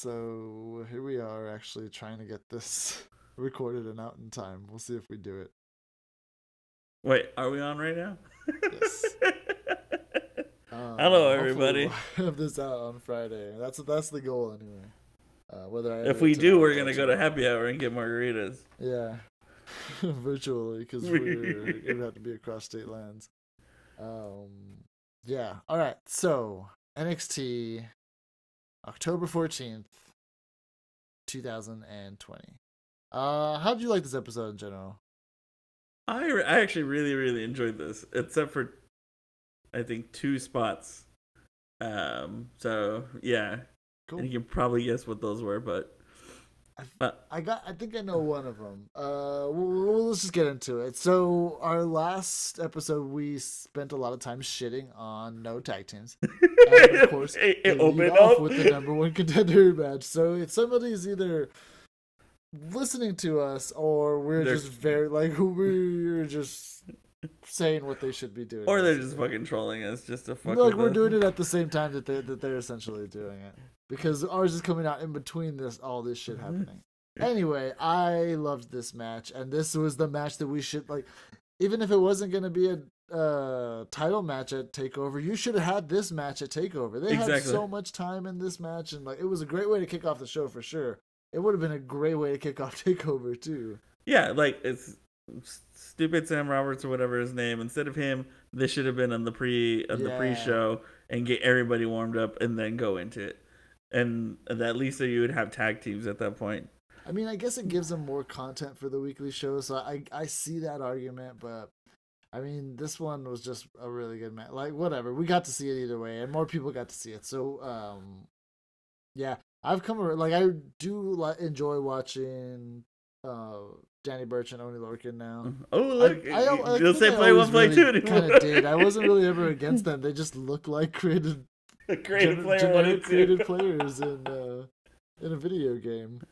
so here we are actually trying to get this recorded and out in time. We'll see if we do it. Wait, are we on right now? Yes. Um, Hello, everybody. We'll have this out on Friday. That's that's the goal anyway. Uh, whether I if we do, we're gonna go to happy hour and get margaritas. Yeah, virtually because we're it would have to be across state lines. Um, yeah. All right. So NXT, October fourteenth, two thousand and twenty. Uh, how did you like this episode in general? I re- I actually really really enjoyed this, except for I think two spots. Um. So yeah, Cool. and you can probably guess what those were, but but I got. I think I know one of them. Uh, well, well, let's just get into it. So, our last episode, we spent a lot of time shitting on no tag teams, and of course, it, opened off up with the number one contender match. So, if somebody's either listening to us or we're They're- just very like we're just saying what they should be doing, or they're just fucking trolling us just to fuck. like we're doing it at the same time that they that they're essentially doing it because ours is coming out in between this all this shit Mm-hmm. happening. Anyway, I loved this match, and this was the match that we should like. Even if it wasn't going to be a uh, title match at Takeover, you should have had this match at Takeover. They had so much time in this match, and like it was a great way to kick off the show for sure. It would have been a great way to kick off Takeover too. Yeah, like it's stupid Sam Roberts or whatever his name. Instead of him, this should have been on the pre on the pre-show and get everybody warmed up and then go into it. And at least so you would have tag teams at that point. I mean, I guess it gives them more content for the weekly show, so I I see that argument, but I mean, this one was just a really good match. Like, whatever, we got to see it either way, and more people got to see it. So, um, yeah, I've come ar- like I do like enjoy watching uh Danny Burch and Oni Lorcan now. Oh, look, I, I, I you'll say play one, play really two. Kind of did. I wasn't really ever against them. They just look like created Creative gen- player generic created players in uh, in a video game.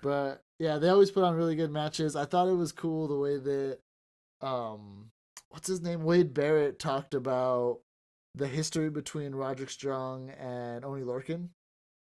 But yeah, they always put on really good matches. I thought it was cool the way that um what's his name? Wade Barrett talked about the history between Roderick Strong and Oni Lorcan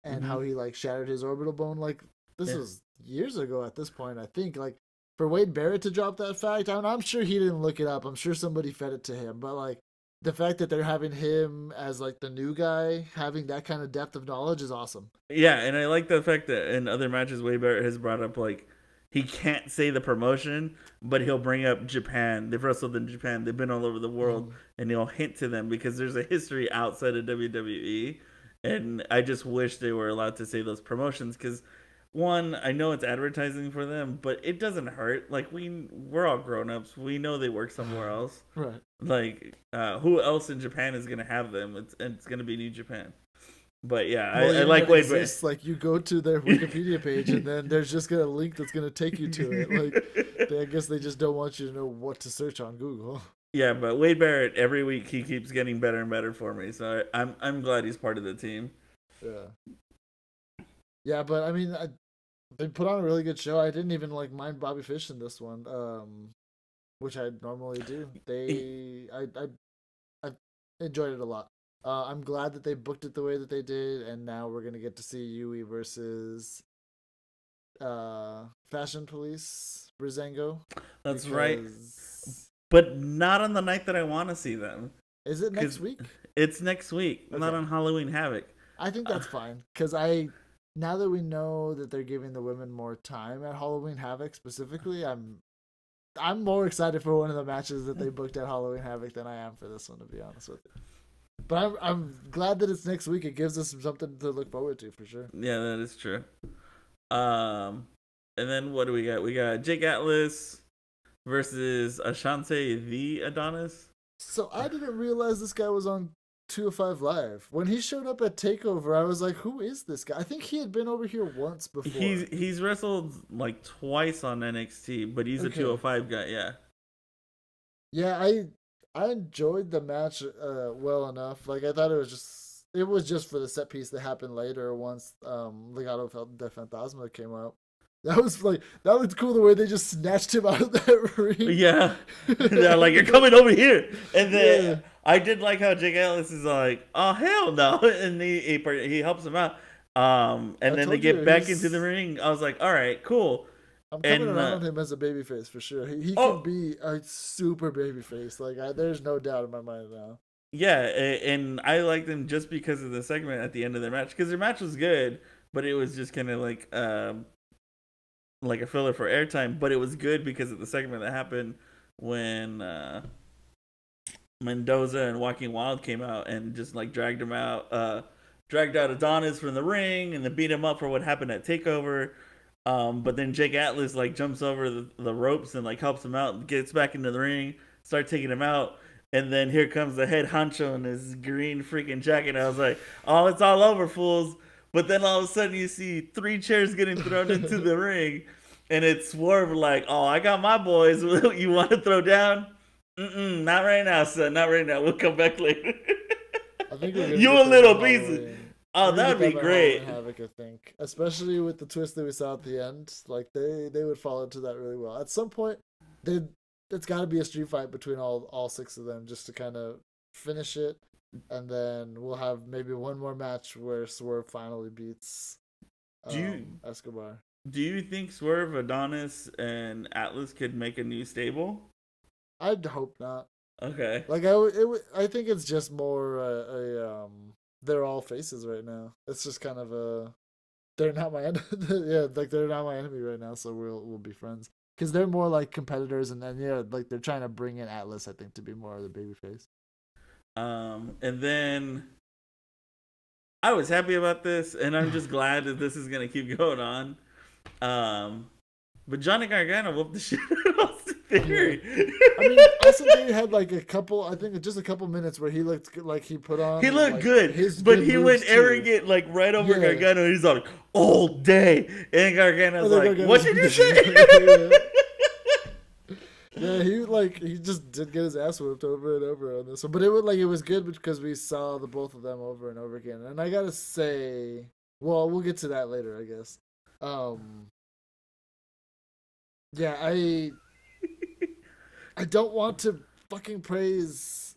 and Mhm. how he like shattered his orbital bone like this Yeah. was years ago at this point, I think. Like for Wade Barrett to drop that fact, I'm, I'm sure he didn't look it up. I'm sure somebody fed it to him, but like the fact that they're having him as like the new guy having that kind of depth of knowledge is awesome. Yeah, and I like the fact that in other matches, Wade Barrett has brought up like he can't say the promotion, but he'll bring up Japan. They've wrestled in Japan. They've been all over the world, Mm-hmm. and he'll hint to them because there's a history outside of WWE. And I just wish they were allowed to say those promotions because one, I know it's advertising for them, but it doesn't hurt. Like we we're all grown ups. We know they work somewhere else. Right. Like uh, who else in Japan is gonna have them? It's it's gonna be New Japan. But yeah, Well, I, I like Wade Barrett. exists, like you go to their Wikipedia page and then there's just gonna link that's gonna take you to it. Like they, I guess they just don't want you to know what to search on Google. Yeah, but Wade Barrett every week he keeps getting better and better for me. So I, I'm I'm glad he's part of the team. Yeah. Yeah, but I mean, I, they put on a really good show. I didn't even like mind Bobby Fish in this one, um, which I normally do. They, I, I, I enjoyed it a lot. Uh, I'm glad that they booked it the way that they did, and now we're gonna get to see Yui versus uh Fashion Police Breezango. That's right. But not on the night that I want to see them. Is it next week? It's next week, not on Halloween Havoc. I think that's fine because I now that we know that they're giving the women more time at Halloween Havoc specifically, I'm I'm more excited for one of the matches that they booked at Halloween Havoc than I am for this one to be honest with you. But I'm I'm glad that it's next week. It gives us something to look forward to for sure. Yeah, that is true. Um, and then what do we got? We got Jake Atlas versus Ashante the Adonis. So I didn't realize this guy was on 205 Live. When he showed up at Takeover, I was like, "Who is this guy?" I think he had been over here once before. He's he's wrestled like twice on NXT, but he's a Okay. 205 guy. Yeah. Yeah, I I enjoyed the match uh, well enough. Like I thought it was just it was just for the set piece that happened later once um Legado de Fantasma came out. That was like that looked cool the way they just snatched him out of that ring. Yeah. They're like, you're coming over here. And then Yeah. I did like how Jake Ellis is like, oh, hell no. And he, he, he helps him out. Um, and I then they told you, get back he's- into the ring. I was like, all right, cool. I'm coming And, around uh, on him as a babyface for sure. He, he Oh. can be a super babyface. Like I, there's no doubt in my mind now. Yeah, and I liked them just because of the segment at the end of their match because their match was good, but it was just kind of like um like a filler for airtime. But it was good because of the segment that happened when uh Mendoza and Joaquin Wilde came out and just like dragged him out, uh dragged out Adonis from the ring and then beat him up for what happened at Takeover. Um, but then Jake Atlas like jumps over the, the ropes and like helps him out, gets back into the ring, start taking him out. And then here comes the head honcho in his green freaking jacket. I was like, oh, it's all over, fools. But then all of a sudden you see three chairs getting thrown into the ring. And it's Swerve like, oh, I got my boys. you want to throw down? Mm-mm, not right now, son. Not right now. We'll come back later. You a little by piece. of- Halloween. Oh, that'd be great. Havoc, I think, especially with the twist that we saw at the end. Like they they would fall into that really well. At some point, they it's got to be a street fight between all all six of them just to kind of finish it, and then we'll have maybe one more match where Swerve finally beats um, Do you- Escobar. Do you think Swerve, Adonis, and Atlas could make a new stable? I'd hope not. Okay. Like I, it, I think it's just more uh, a um. They're all faces right now. It's just kind of a. They're not my enemy. yeah, like they're not my enemy right now, so we'll we'll be friends. Because they're more like competitors, and then yeah, like they're trying to bring in Atlas, I think, to be more of the baby face. Um, and then I was happy about this, and I'm just glad that this is gonna keep going on. Um, but Johnny Gargano whooped the shit out of Theory. I mean, Theory had like a couple. I think just a couple minutes where he looked good, like he put on. he looked like, good, his but good he went too. arrogant like right over Yeah. Gargano. He's like all day, and Gargano's like, Gargano's "What did you Yeah. say?" Yeah, he like he just did get his ass whipped over and over on this one, but it was like it was good because we saw the both of them over and over again. And I gotta say, well, we'll get to that later, I guess. Um, yeah, I I don't want to fucking praise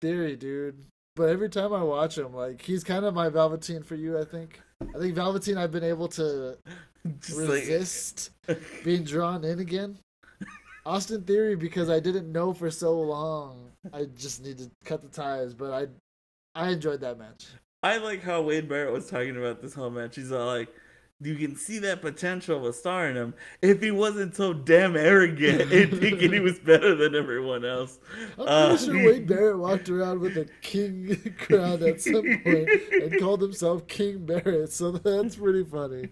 Theory, dude, but every time I watch him, like he's kind of my Velveteen for you. I think. I think Velveteen, I've been able to Just like- resist being drawn in again. Austin Theory because I didn't know for so long. I just need to cut the ties, but I I enjoyed that match. I like how Wade Barrett was talking about this whole match. He's all like, you can see that potential of a star in him if he wasn't so damn arrogant and thinking he was better than everyone else. I'm pretty Uh, sure Wade Barrett walked around with a king crown at some point and called himself King Barrett, so that's pretty funny.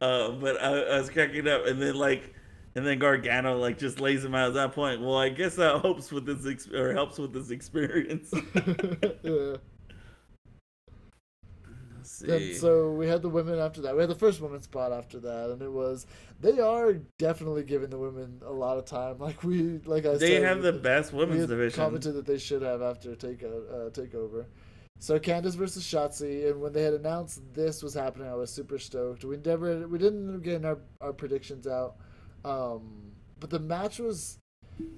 Uh, but I, I was cracking up, and then like, and then Gargano like just lays him out at that point. Well, I guess that helps with this ex- or helps with this experience. yeah. Then so we had the women after that. We had the first women's spot after that, and it was they are definitely giving the women a lot of time. Like we, like I they said, they have the best women's division. commented that they should have after take uh, takeover. So Candice versus Shotzi, and when they had announced this was happening, I was super stoked. We never, we didn't get our our predictions out, um, but the match was,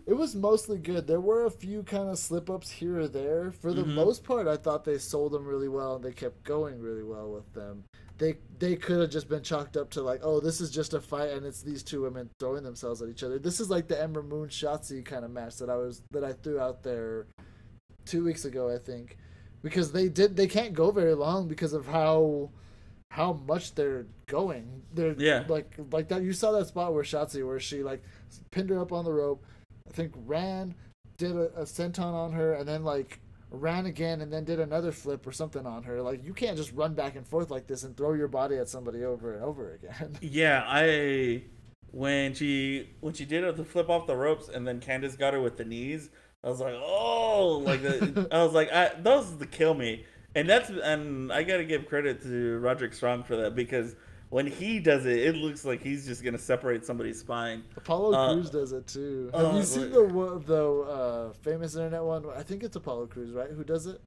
it was mostly good. There were a few kind of slip ups here or there. For the Mhm. most part, I thought they sold them really well, and they kept going really well with them. They they could have just been chalked up to like, oh, this is just a fight, and it's these two women throwing themselves at each other. This is like the Ember Moon Shotzi kind of match that I was that I threw out there two weeks ago, I think, because they did they can't go very long because of how how much they're going. They're Yeah. like like that. You saw that spot where Shotzi where she like pinned her up on the rope. I think ran, did a, a senton on her, and then like ran again, and then did another flip or something on her. Like you can't just run back and forth like this and throw your body at somebody over and over again. Yeah, I when she when she did to flip off the ropes and then Candice got her with the knees, I was like, oh, like the, I was like, I, those the kill me, and that's and I got to give credit to Roderick Strong for that because when he does it, it looks like he's just gonna separate somebody's spine. Apollo Uh, Crews does it too. Have uh, you seen the the uh, famous internet one? I think it's Apollo Crews, right? Who does it?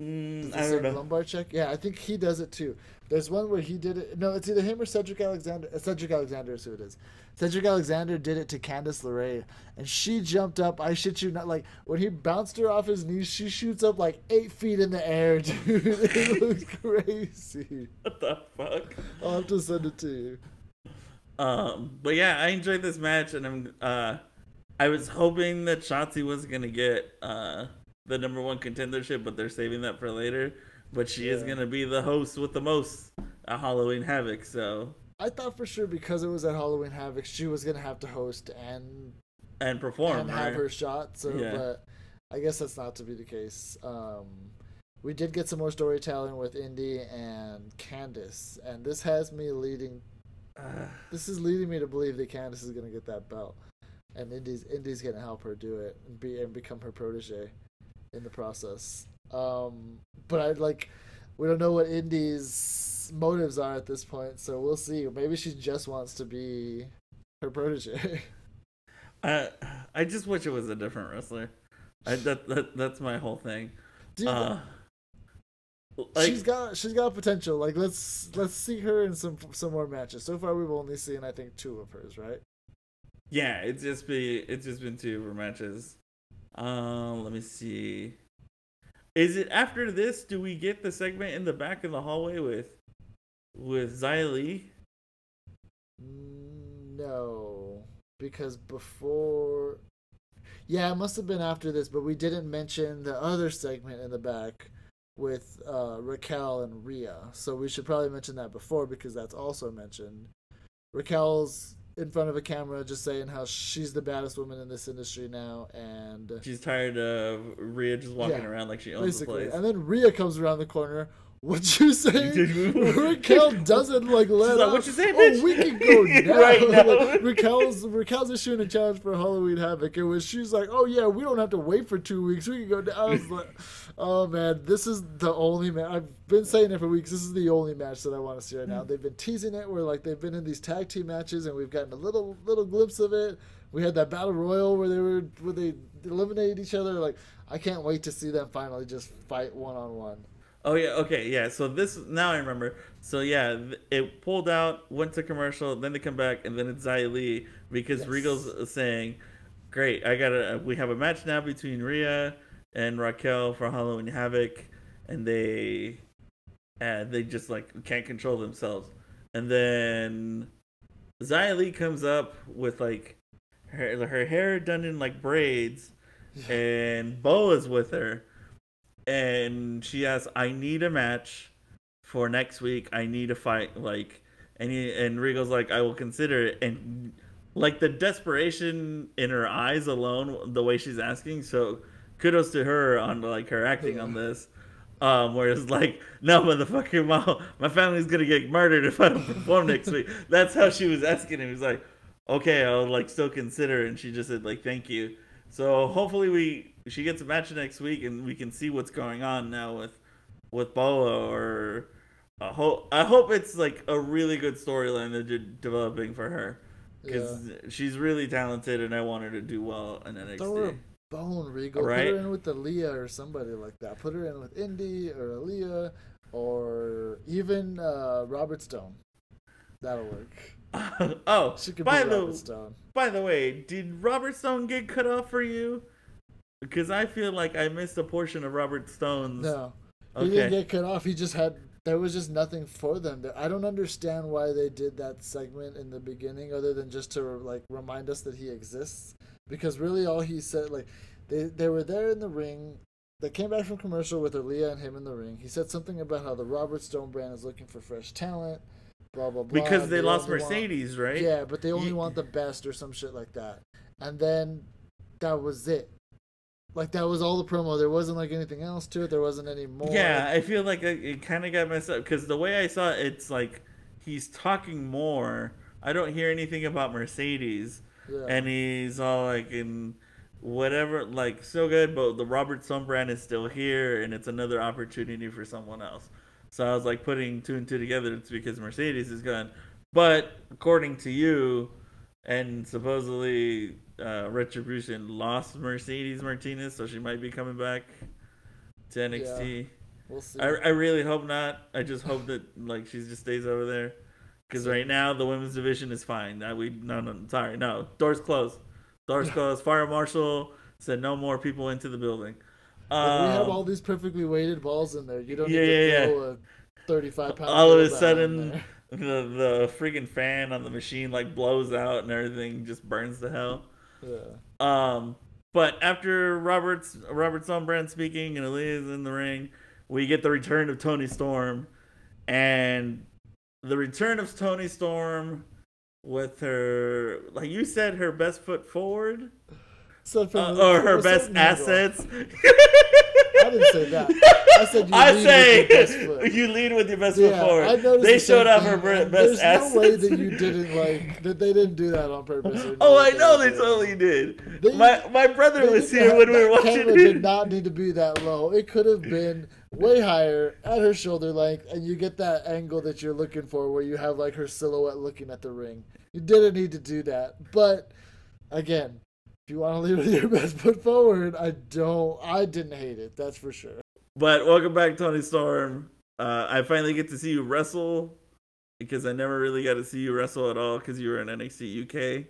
Mm, I don't know. lumbar check? Yeah, I think he does it too. There's one where he did it. No, it's either him or Cedric Alexander. uh, Cedric Alexander is who it is. Cedric Alexander did it to Candice LeRae, and she jumped up. I shit you not. Like when he bounced her off his knees, she shoots up like eight feet in the air, dude. It looks crazy. What the fuck? I'll have to send it to you. Um, but yeah, I enjoyed this match, and I'm uh, I was hoping that Shotzi was gonna get uh the number one contendership, but they're saving that for later. But she is gonna be the host with the most at Halloween Havoc. So I thought for sure because it was at Halloween Havoc, she was gonna have to host and and perform. and have her shot. So, Yeah. but I guess that's not to be the case. Um, we did get some more storytelling with Indi and Candice, and this has me leading. Uh, This is leading me to believe that Candice is gonna get that belt, and Indi's Indi's gonna help her do it and be and become her protege in the process. Um, but I like. We don't know what Indi's motives are at this point, so we'll see. Maybe she just wants to be her protege. I I just wish it was a different wrestler. I, that, that that's my whole thing. Dude, Uh, like, she's got she's got potential. Like let's let's see her in some some more matches. So far we've only seen I think two of hers, right? Yeah, it's just be it's just been two of her matches. Um, let me see. Is it after this? Do we get the segment in the back of the hallway with with Xia Li? Mm, No, because before Yeah, it must have been after this, but we didn't mention the other segment in the back with uh, Raquel and Rhea. So we should probably mention that before because that's also mentioned. Raquel's in front of a camera just saying how she's the baddest woman in this industry now and She's tired of Rhea just walking Yeah, around like she owns basically. the place. And then Rhea comes around the corner. What you say? Raquel doesn't like let like. "What you say, Oh, bitch?" we can go now. Right now. Like, Raquel's Raquel's issuing a challenge for Halloween Havoc, and when she's like, "Oh yeah, we don't have to wait for two weeks. We can go." Now. I was like, "Oh man, this is the only match." I've been saying it for weeks. This is the only match that I want to see right now. Hmm. They've been teasing it where like they've been in these tag team matches, and we've gotten a little little glimpse of it. We had that battle royal where they were where they eliminated each other. Like I can't wait to see them finally just fight one on one. Oh yeah, okay, yeah. So this now I remember. So yeah, th- it pulled out, went to commercial, then they come back, and then it's Xia Li because Yes. Regal's saying, "Great, I got to We have a match now between Rhea and Raquel for Halloween Havoc, and they, uh, they just like can't control themselves." And then Xia Li comes up with like her her hair done in like braids, and Boa is with her, and she asks, "I need a match for next week. I need a fight." Like, and he, and Regal's like, "I will consider it." And like the desperation in her eyes alone, the way she's asking. So kudos to her on like her acting on this. Um, whereas like, no motherfucker, my my family's gonna get murdered if I don't perform next week. That's how she was asking him. He's like, okay, I'll like still consider. And she just said like, thank you. So hopefully we she gets a match next week and we can see what's going on now with with Boa or I hope I hope it's like a really good storyline that they're developing for her because she's really talented and I want her to do well in NXT. Throw her a bone, Regal. Right? Put her in with Aaliyah or somebody like that. Put her in with Indi or Aaliyah or even uh, Robert Stone. That'll work. oh, She could by the Stone. by the way, did Robert Stone get cut off for you? Because I feel like I missed a portion of Robert Stone's. No, he didn't get cut off. He just had. There was just nothing for them. I don't understand why they did that segment in the beginning, other than just to like remind us that he exists. Because really, all he said, like, they they were there in the ring. They came back from commercial with Aaliyah and him in the ring. He said something about how the Robert Stone brand is looking for fresh talent. Blah blah blah. because they, lost only want- Mercedes, right? Yeah, but they only want the best or some shit like that. And then that was it. Like that was all the promo. There wasn't like anything else to it. There wasn't any more. Yeah, I feel like it, it kind of got messed up because the way I saw it, it's like he's talking more. I don't hear anything about Mercedes, Yeah. and he's all like in whatever, like so good, but the Robert Stone brand is still here, and it's another opportunity for someone else. So I was like putting two and two together. It's because Mercedes is gone, but according to you, and supposedly uh, Retribution lost Mercedes Martinez, so she might be coming back to NXT. We'll see. I, I really hope not. I just hope that like she just stays over there. Because right now the women's division is fine. That we no no sorry no doors closed, doors closed. Fire marshal said no more people into the building. Like, we have Um, all these perfectly weighted balls in there. You don't Yeah, need to yeah, yeah. a thirty-five pound. all of a sudden the the freaking fan on the machine like blows out and everything just burns to hell. Yeah. Um, but after Robert's Robert Brand speaking and Aaliyah's in the ring, we get the return of Toni Storm, and the return of Toni Storm with her, like you said, her best foot forward, So from uh, or her best assets. I didn't say that. I said you I lead say with your best foot. you lead with your best Yeah, foot forward. I noticed they the showed off her best There's assets. no way that you didn't like that. They didn't do that on purpose. Oh, I know they totally did. They- my my brother was here have- when we were watching camera it. did not need to be that low. It could have been way higher at her shoulder length, and you get that angle that you're looking for, where you have like her silhouette looking at the ring. You didn't need to do that, but again, if you want to leave with your best foot forward, I don't. I didn't hate it. That's for sure. But welcome back, Toni Storm. Uh, I finally get to see you wrestle because I never really got to see you wrestle at all because you were in NXT UK.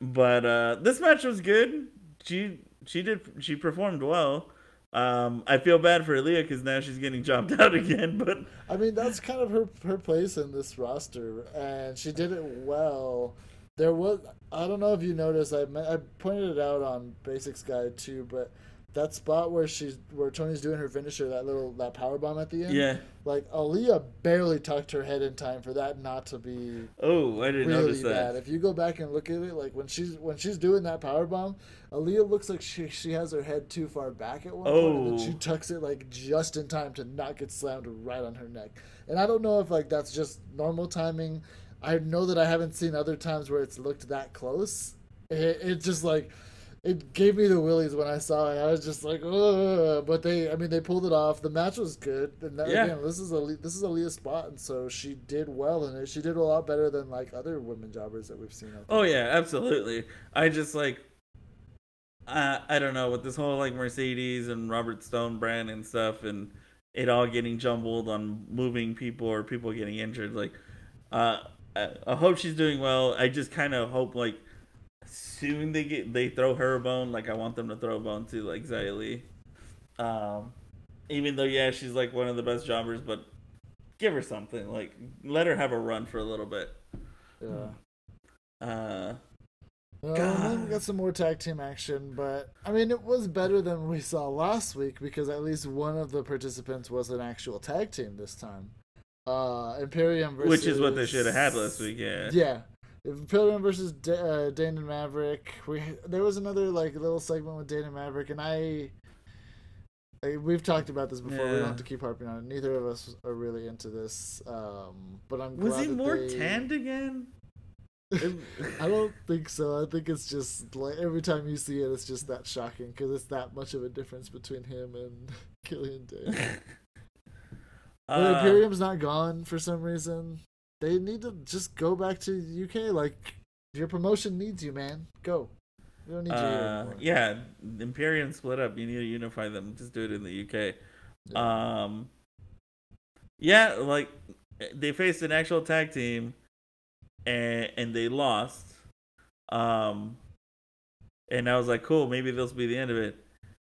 But uh, this match was good. She she did she performed well. Um, I feel bad for Aaliyah because now she's getting jobbed out again. But I mean, that's kind of her her place in this roster, and she did it well. There was I don't know if you noticed I I pointed it out on Basics Guide too, but that spot where she's where Toni's doing her finisher, that little that power bomb at the end. yeah, Like Aaliyah barely tucked her head in time for that not to be oh, I didn't really notice bad. that. If you go back and look at it, like when she's when she's doing that power bomb, Aaliyah looks like she she has her head too far back at one point, and then Oh. she tucks it like just in time to not get slammed right on her neck. And I don't know if like that's just normal timing. I know that I haven't seen other times where it's looked that close. It, it just like it gave me the willies when I saw it. I was just like, Ugh. but they, I mean, they pulled it off. The match was good, and that, Yeah. again, this is a this is Aaliyah's spot, and so she did well in it. She did a lot better than like other women jobbers that we've seen. Oh yeah, absolutely. I just like I I don't know with this whole like Mercedes and Robert Stone brand and stuff and it all getting jumbled on moving people or people getting injured like uh I, I hope she's doing well. I just kind of hope like soon they get they throw her a bone like I want them to throw a bone to like Li. Um even though yeah, she's like one of the best jobbers but give her something like let her have a run for a little bit. Yeah. Uh Uh, then we got some more tag team action, but I mean, it was better than we saw last week because at least one of the participants was an actual tag team this time. Uh, Imperium versus Which is what they should have had last week, yeah. Yeah, Imperium versus D- uh, Dain and Maverick. We there was another like little segment with Dain and Maverick, and I. like, We've talked about this before. We don't have to keep harping on it. Neither of us are really into this, um, but I'm. Was he more they- tanned again? I don't think so. I think it's just like every time you see it, it's just that shocking because it's that much of a difference between him and Killian Dain. But Uh, Imperium's not gone for some reason. They need to just go back to the UK. Like your promotion needs you, man. Go. We don't need you uh, anymore. yeah, Imperium split up. You need to unify them. Just do it in the UK. Yeah. Um, yeah, like they faced an actual tag team, and and they lost. Um, and I was like, cool, maybe this will be the end of it.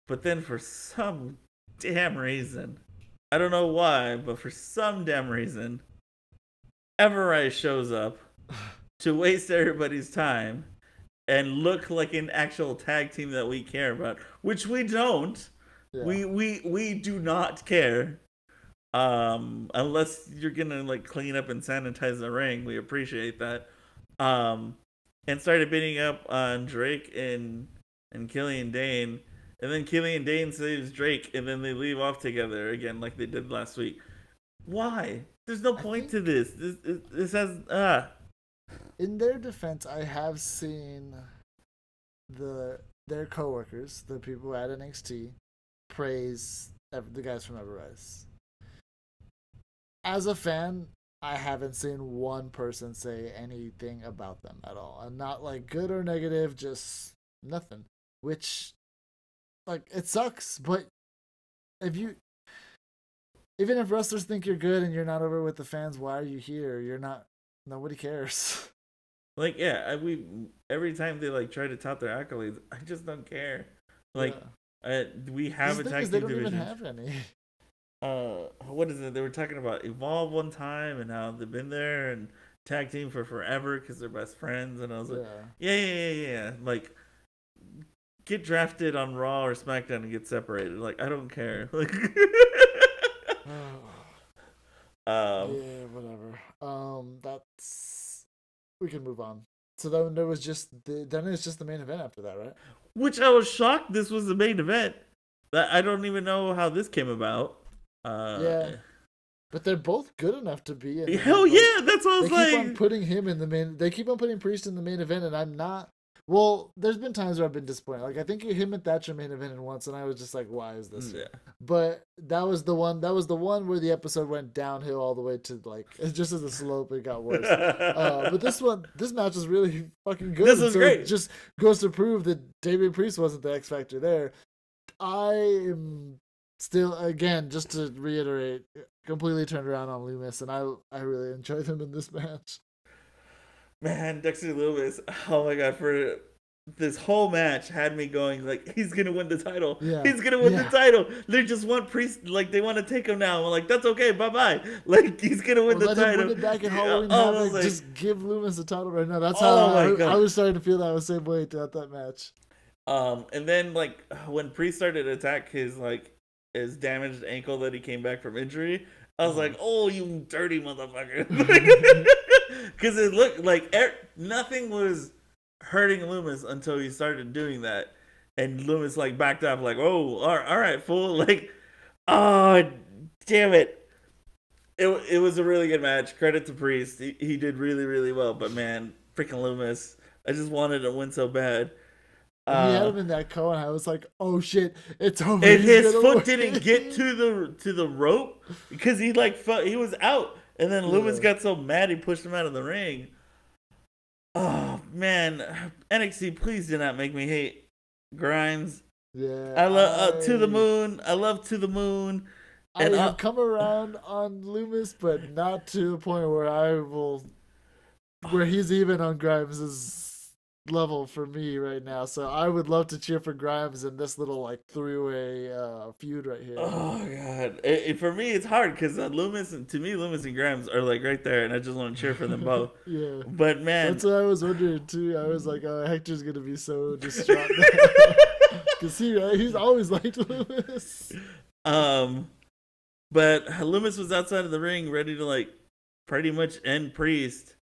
But then for some damn reason, I don't know why, but for some damn reason, Everrise shows up to waste everybody's time and look like an actual tag team that we care about, which we don't. Yeah. We we we do not care. Um unless you're going to like clean up and sanitize the ring, we appreciate that. Um and started beating up on Drake and and Killian Dain. And then Killian Dain saves Drake and then they leave off together again like they did last week. Why? There's no point think- to this. This this, this has ah In their defense, I have seen the their coworkers, the people at NXT, praise the guys from Everrise. As a fan, I haven't seen one person say anything about them at all, and not like good or negative, just nothing. Which, like, it sucks, but if you even if wrestlers think you're good and you're not over with the fans, why are you here? You're not. Nobody cares. Like yeah, I, we every time they like try to tout their accolades, I just don't care. Like uh, we have the a tag team don't even division. have any. uh what is it they were talking about evolve one time and how they've been there and tag team for forever because they're best friends and i was like Yeah. yeah yeah yeah yeah like get drafted on raw or smackdown and get separated like i don't care like um yeah, whatever. Um, that's we can move on. So then there was just the then it's just the main event after that, right? which i was shocked this was the main event that i don't even know how this came about uh Yeah. But they're both good enough to be. In hell yeah that's what i They was keep on putting him in the main. They keep on putting Priest in the main event, and I'm not. Well, there's been times where I've been disappointed. Like I think him and Thatcher main evented once, and I was just like, "Why is this?" here? yeah. But that was the one. That was the one where the episode went downhill all the way to like just as the slope it got worse. Uh, but this one, this match is really fucking good. This was so great. It just goes to prove that David Priest wasn't the X factor there. I am still, again, just to reiterate, completely turned around on Lumis, and I I really enjoyed him in this match. Man, Dexter Lumis, oh my god, for this whole match had me going like he's gonna win the title. Yeah, He's gonna win yeah. the title. They just want priest like they want to take him now. I'm like, that's okay, bye bye. Like he's gonna win Or the let title. him win it back in Yeah, Halloween was Havoc. like- Just give Lumis the title right now. That's Oh how my I. I was starting to feel that same way throughout that match. Um, and then like when Priest started to attack his like his damaged ankle that he came back from injury, I was Mhm. like, "Oh, you dirty motherfucker!" Because it looked like er- nothing was hurting Lumis until he started doing that, and Lumis like backed up, like, "Oh, all right, all right fool!" Like, oh, damn it. It, it was a really good match. Credit to Priest. He, he did really, really well. But man, freaking Lumis. I just wanted to win so bad. When he had Uh, him in that cone. I was like, "Oh shit, it's over." and He's his foot win. didn't get to the to the rope because he like felt he was out, and then Lumis got so mad he pushed him out of the ring. Oh man, NXT, please do not make me hate Grimes. Yeah, I love uh, to the moon. I love to the moon. I And, uh, have come around on Lumis, but not to the point where I will, where he's even on Grimes's level for me right now. So I would love to cheer for Grimes in this little like three-way uh, feud right here. Oh god, it, it- for me it's hard because uh, Lumis and to me Lumis and Grimes are like right there, and I just want to cheer for them both. yeah, But man, that's what I was wondering too. I was like, oh, Hector's gonna be so distraught because he right, he's always liked Lumis. Um, but Lumis was outside of the ring, ready to like pretty much end Priest.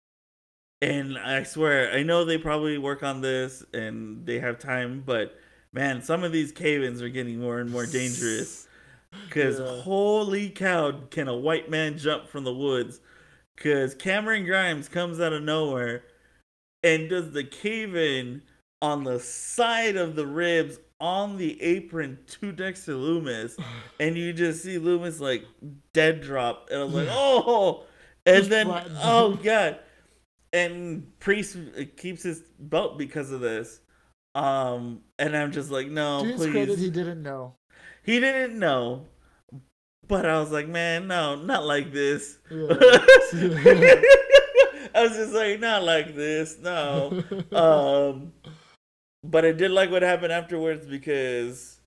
And I swear, I know they probably work on this and they have time, but man, some of these cave-ins are getting more and more dangerous. Cause Yeah. holy cow, can a white man jump from the woods? Cause Cameron Grimes comes out of nowhere and does the cave in on the side of the ribs on the apron to Dexter Lumis, and you just see Lumis like dead drop, and I was like, oh, and then oh god, and Priest keeps his belt because of this. Um, and I'm just like, no, his please. credit, he didn't know. He didn't know. But I was like, man, no, not like this. Yeah. I was just like, not like this, no. Um, but I did like what happened afterwards because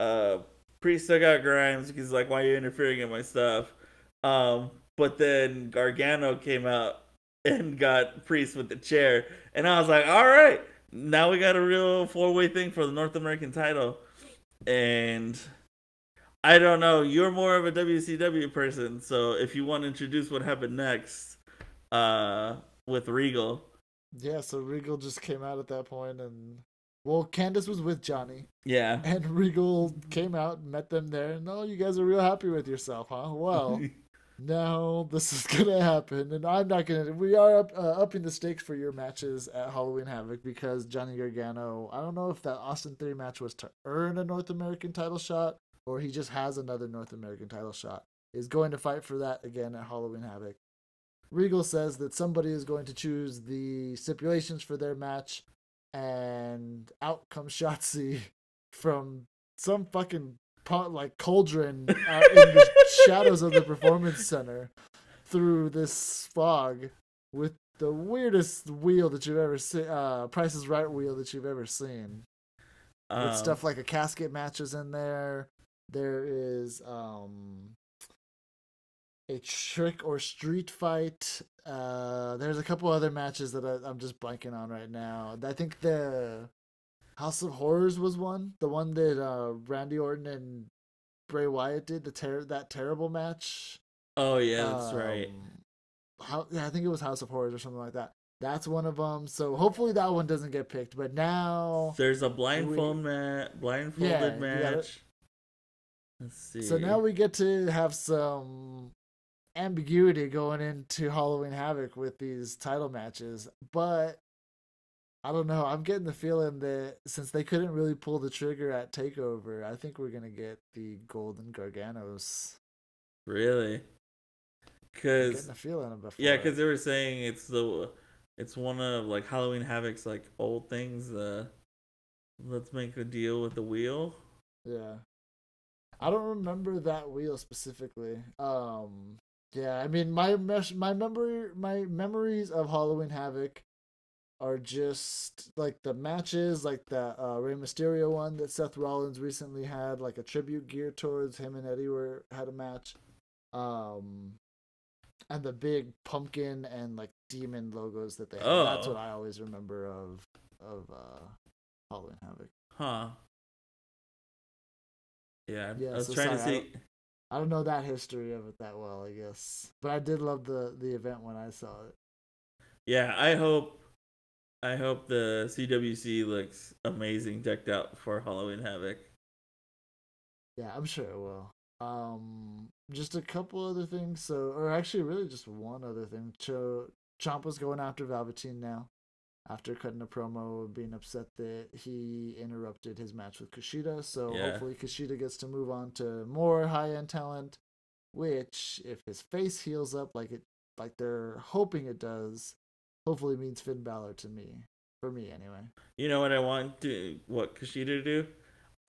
uh, Priest took out Grimes because like, why are you interfering in my stuff? Um, but then Gargano came out and got Priest with the chair, and I was like, all right, now we got a real four way thing for the North American title, and. I don't know. You're more of a WCW person, so if you want to introduce what happened next, uh, with Regal, Yeah, so Regal just came out at that point, and well, Candice was with Johnny, yeah, and Regal came out, and met them there, and oh, you guys are real happy with yourself, huh? Well, now this is gonna happen, and I'm not gonna. We are up, uh, upping the stakes for your matches at Halloween Havoc because Johnny Gargano. I don't know if that Austin Theory match was to earn a North American title shot or he just has another North American title shot. Is going to fight for that again at Halloween Havoc. Regal says that somebody is going to choose the stipulations for their match, and out comes Shotzi from some fucking like cauldron out in the shadows of the performance center through this fog with the weirdest wheel that you've ever seen. Uh, Price is Right wheel that you've ever seen. With Um, stuff like a casket matches in there. There is um a trick or street fight. Uh, there's a couple other matches that I, I'm just blanking on right now. I think the House of Horrors was one, the one that uh, Randy Orton and Bray Wyatt did, the ter- that terrible match. Oh yeah, that's right. Um, How, yeah, I think it was House of Horrors or something like that. That's one of them. So hopefully that one doesn't get picked. But now, There's a blindfold match, blindfolded Yeah, you got it. match. Let's see. so now we get to have some ambiguity going into Halloween Havoc with these title matches. But I don't know. I'm getting the feeling that since they couldn't really pull the trigger at Takeover, I think we're gonna get the Golden Garganos. really, because getting a feeling before. yeah, because they were saying it's the it's one of like Halloween Havoc's like old things. Uh, let's make a deal with the wheel. Yeah. I don't remember that wheel specifically. Um yeah, I mean my my memory my memories of Halloween Havoc are just like the matches, like the uh, Rey Mysterio one that Seth Rollins recently had, like a tribute geared towards him and Eddie were had a match. Um and the big pumpkin and like demon logos that they had. That's Oh. what I always remember of of uh Halloween Havoc. Huh. Yeah, Yeah, I was so trying to sorry, I see. I don't know that history of it that well, I guess. But I did love the the event when I saw it. Yeah, I hope, I hope the CWC looks amazing, decked out for Halloween Havoc. Yeah, I'm sure it will. Um, just a couple other things. So, or actually, really just one other thing. Cho Ciampa's going after Velveteen now, after cutting a promo, being upset that he interrupted his match with Kushida. So Yeah. hopefully, Kushida gets to move on to more high end talent. Which, if his face heals up like it, like they're hoping it does, hopefully means Finn Balor to me. For me, anyway. You know what I want to, what Kushida to do?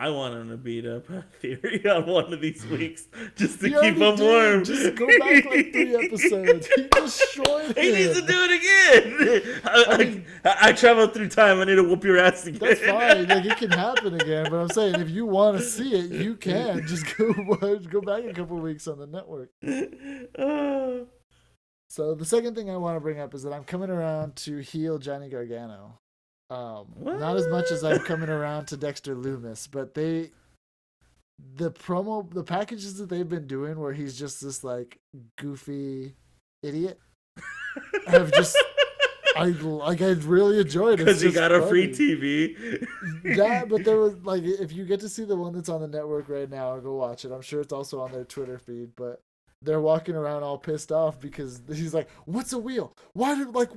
I want him to beat up Theory on one of these weeks just to keep him did. warm. Just go back like three episodes. He destroyed He needs to do it again. I, I mean- I, I traveled through time. I need to whoop your ass again. That's fine. Like it can happen again. But I'm saying if you want to see it, you can. Just go watch, go back a couple weeks on the network. Oh. So the second thing I want to bring up is that I'm coming around to heel Johnny Gargano. Um, not as much as I'm coming around to Dexter Lumis, but they, the promo, the packages that they've been doing where he's just this like goofy idiot, have just I like I really enjoyed it. Because you got a free. TV. yeah, but there was like if you get to see the one that's on the network right now, go watch it. I'm sure it's also on their Twitter feed, but they're walking around all pissed off because he's like, "What's a wheel? Why do like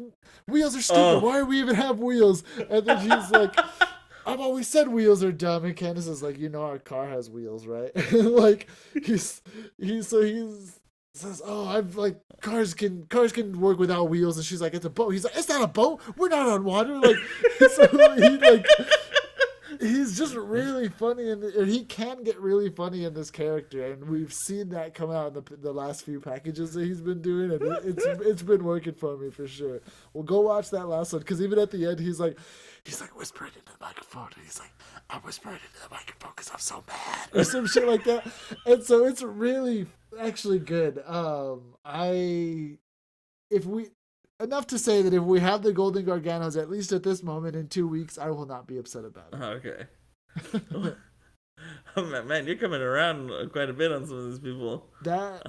wheels are stupid? Oh. Why do we even have wheels?" And then he's like, "I've always said wheels are dumb." And Candice is like, "You know our car has wheels, right?" like he's he's so he's says, "Oh, I've like cars can cars can work without wheels," and she's like, "It's a boat." He's like, "It's not a boat. We're not on water." Like, so he like he's just really funny, and he can get really funny in this character, and we've seen that come out in the the last few packages that he's been doing, and it, it's it's been working for me for sure. Well, go watch that last one because even at the end, he's like. He's like whispering into the microphone. And he's like, "I'm whispering into the microphone because I'm so mad," or some shit like that. And so it's really actually good. Um, I if we enough to say that if we have the Golden Garganos at least at this moment in two weeks, I will not be upset about it. Oh, okay. Oh, man, man, you're coming around quite a bit on some of these people. That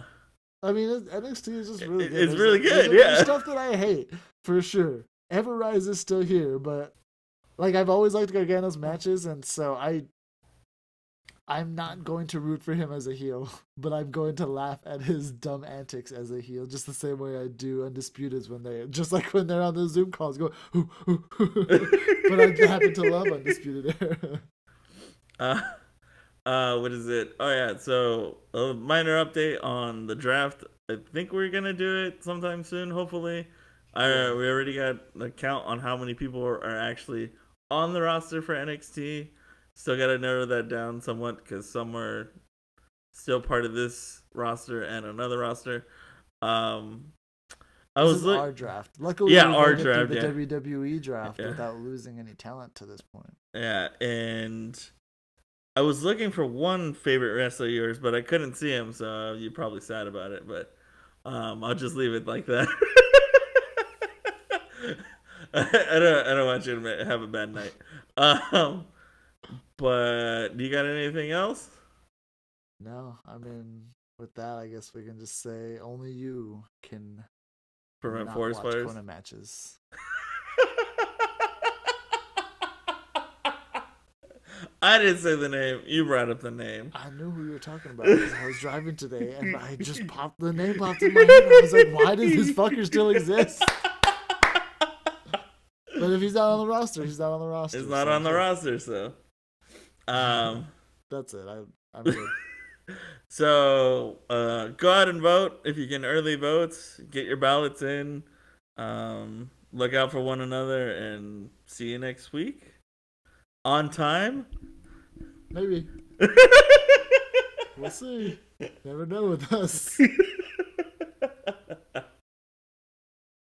I mean, NXT is just really good. it's There's- really good, there's yeah. stuff that I hate for sure. Ever Rise is still here, but like I've always liked Gargano's matches, and so I. I'm not going to root for him as a heel, but I'm going to laugh at his dumb antics as a heel, just the same way I do Undisputeds when they, just like when they're on the Zoom calls, go, "Hoo, hoo, hoo." but I happen to love Undisputed Era. Uh, uh, what is it? Oh yeah, so a minor update on the draft. I think we're gonna do it sometime soon. Hopefully, I we already got a count on how many people are actually on the roster for NXT. Still gotta narrow that down somewhat because some are still part of this roster and another roster. Um, I This was look- our draft. Luckily, Yeah, our draft, the WWE draft Yeah. without losing any talent to this point. Yeah, and I was looking for one favorite wrestler of yours, but I couldn't see him, so you're probably sad about it. But um, I'll just leave it like that. I don't. I don't want you to have a bad night. Um, but do you got anything else? No, I mean, with that, I guess we can just say only you can Prevent not forest watch fires. Matches. I didn't say the name. You brought up the name. I knew who you were talking about because I was driving today and I just popped the name popped in my head. I was like, why does this fucker still exist? But if he's not on the roster, he's not on the roster. It's not so on the roster, so. Um. That's it. I, I'm good. So uh, go out and vote if you can early votes. Get your ballots in. Um, look out for one another, and see you next week. On time. Maybe. We'll see. Never know with us.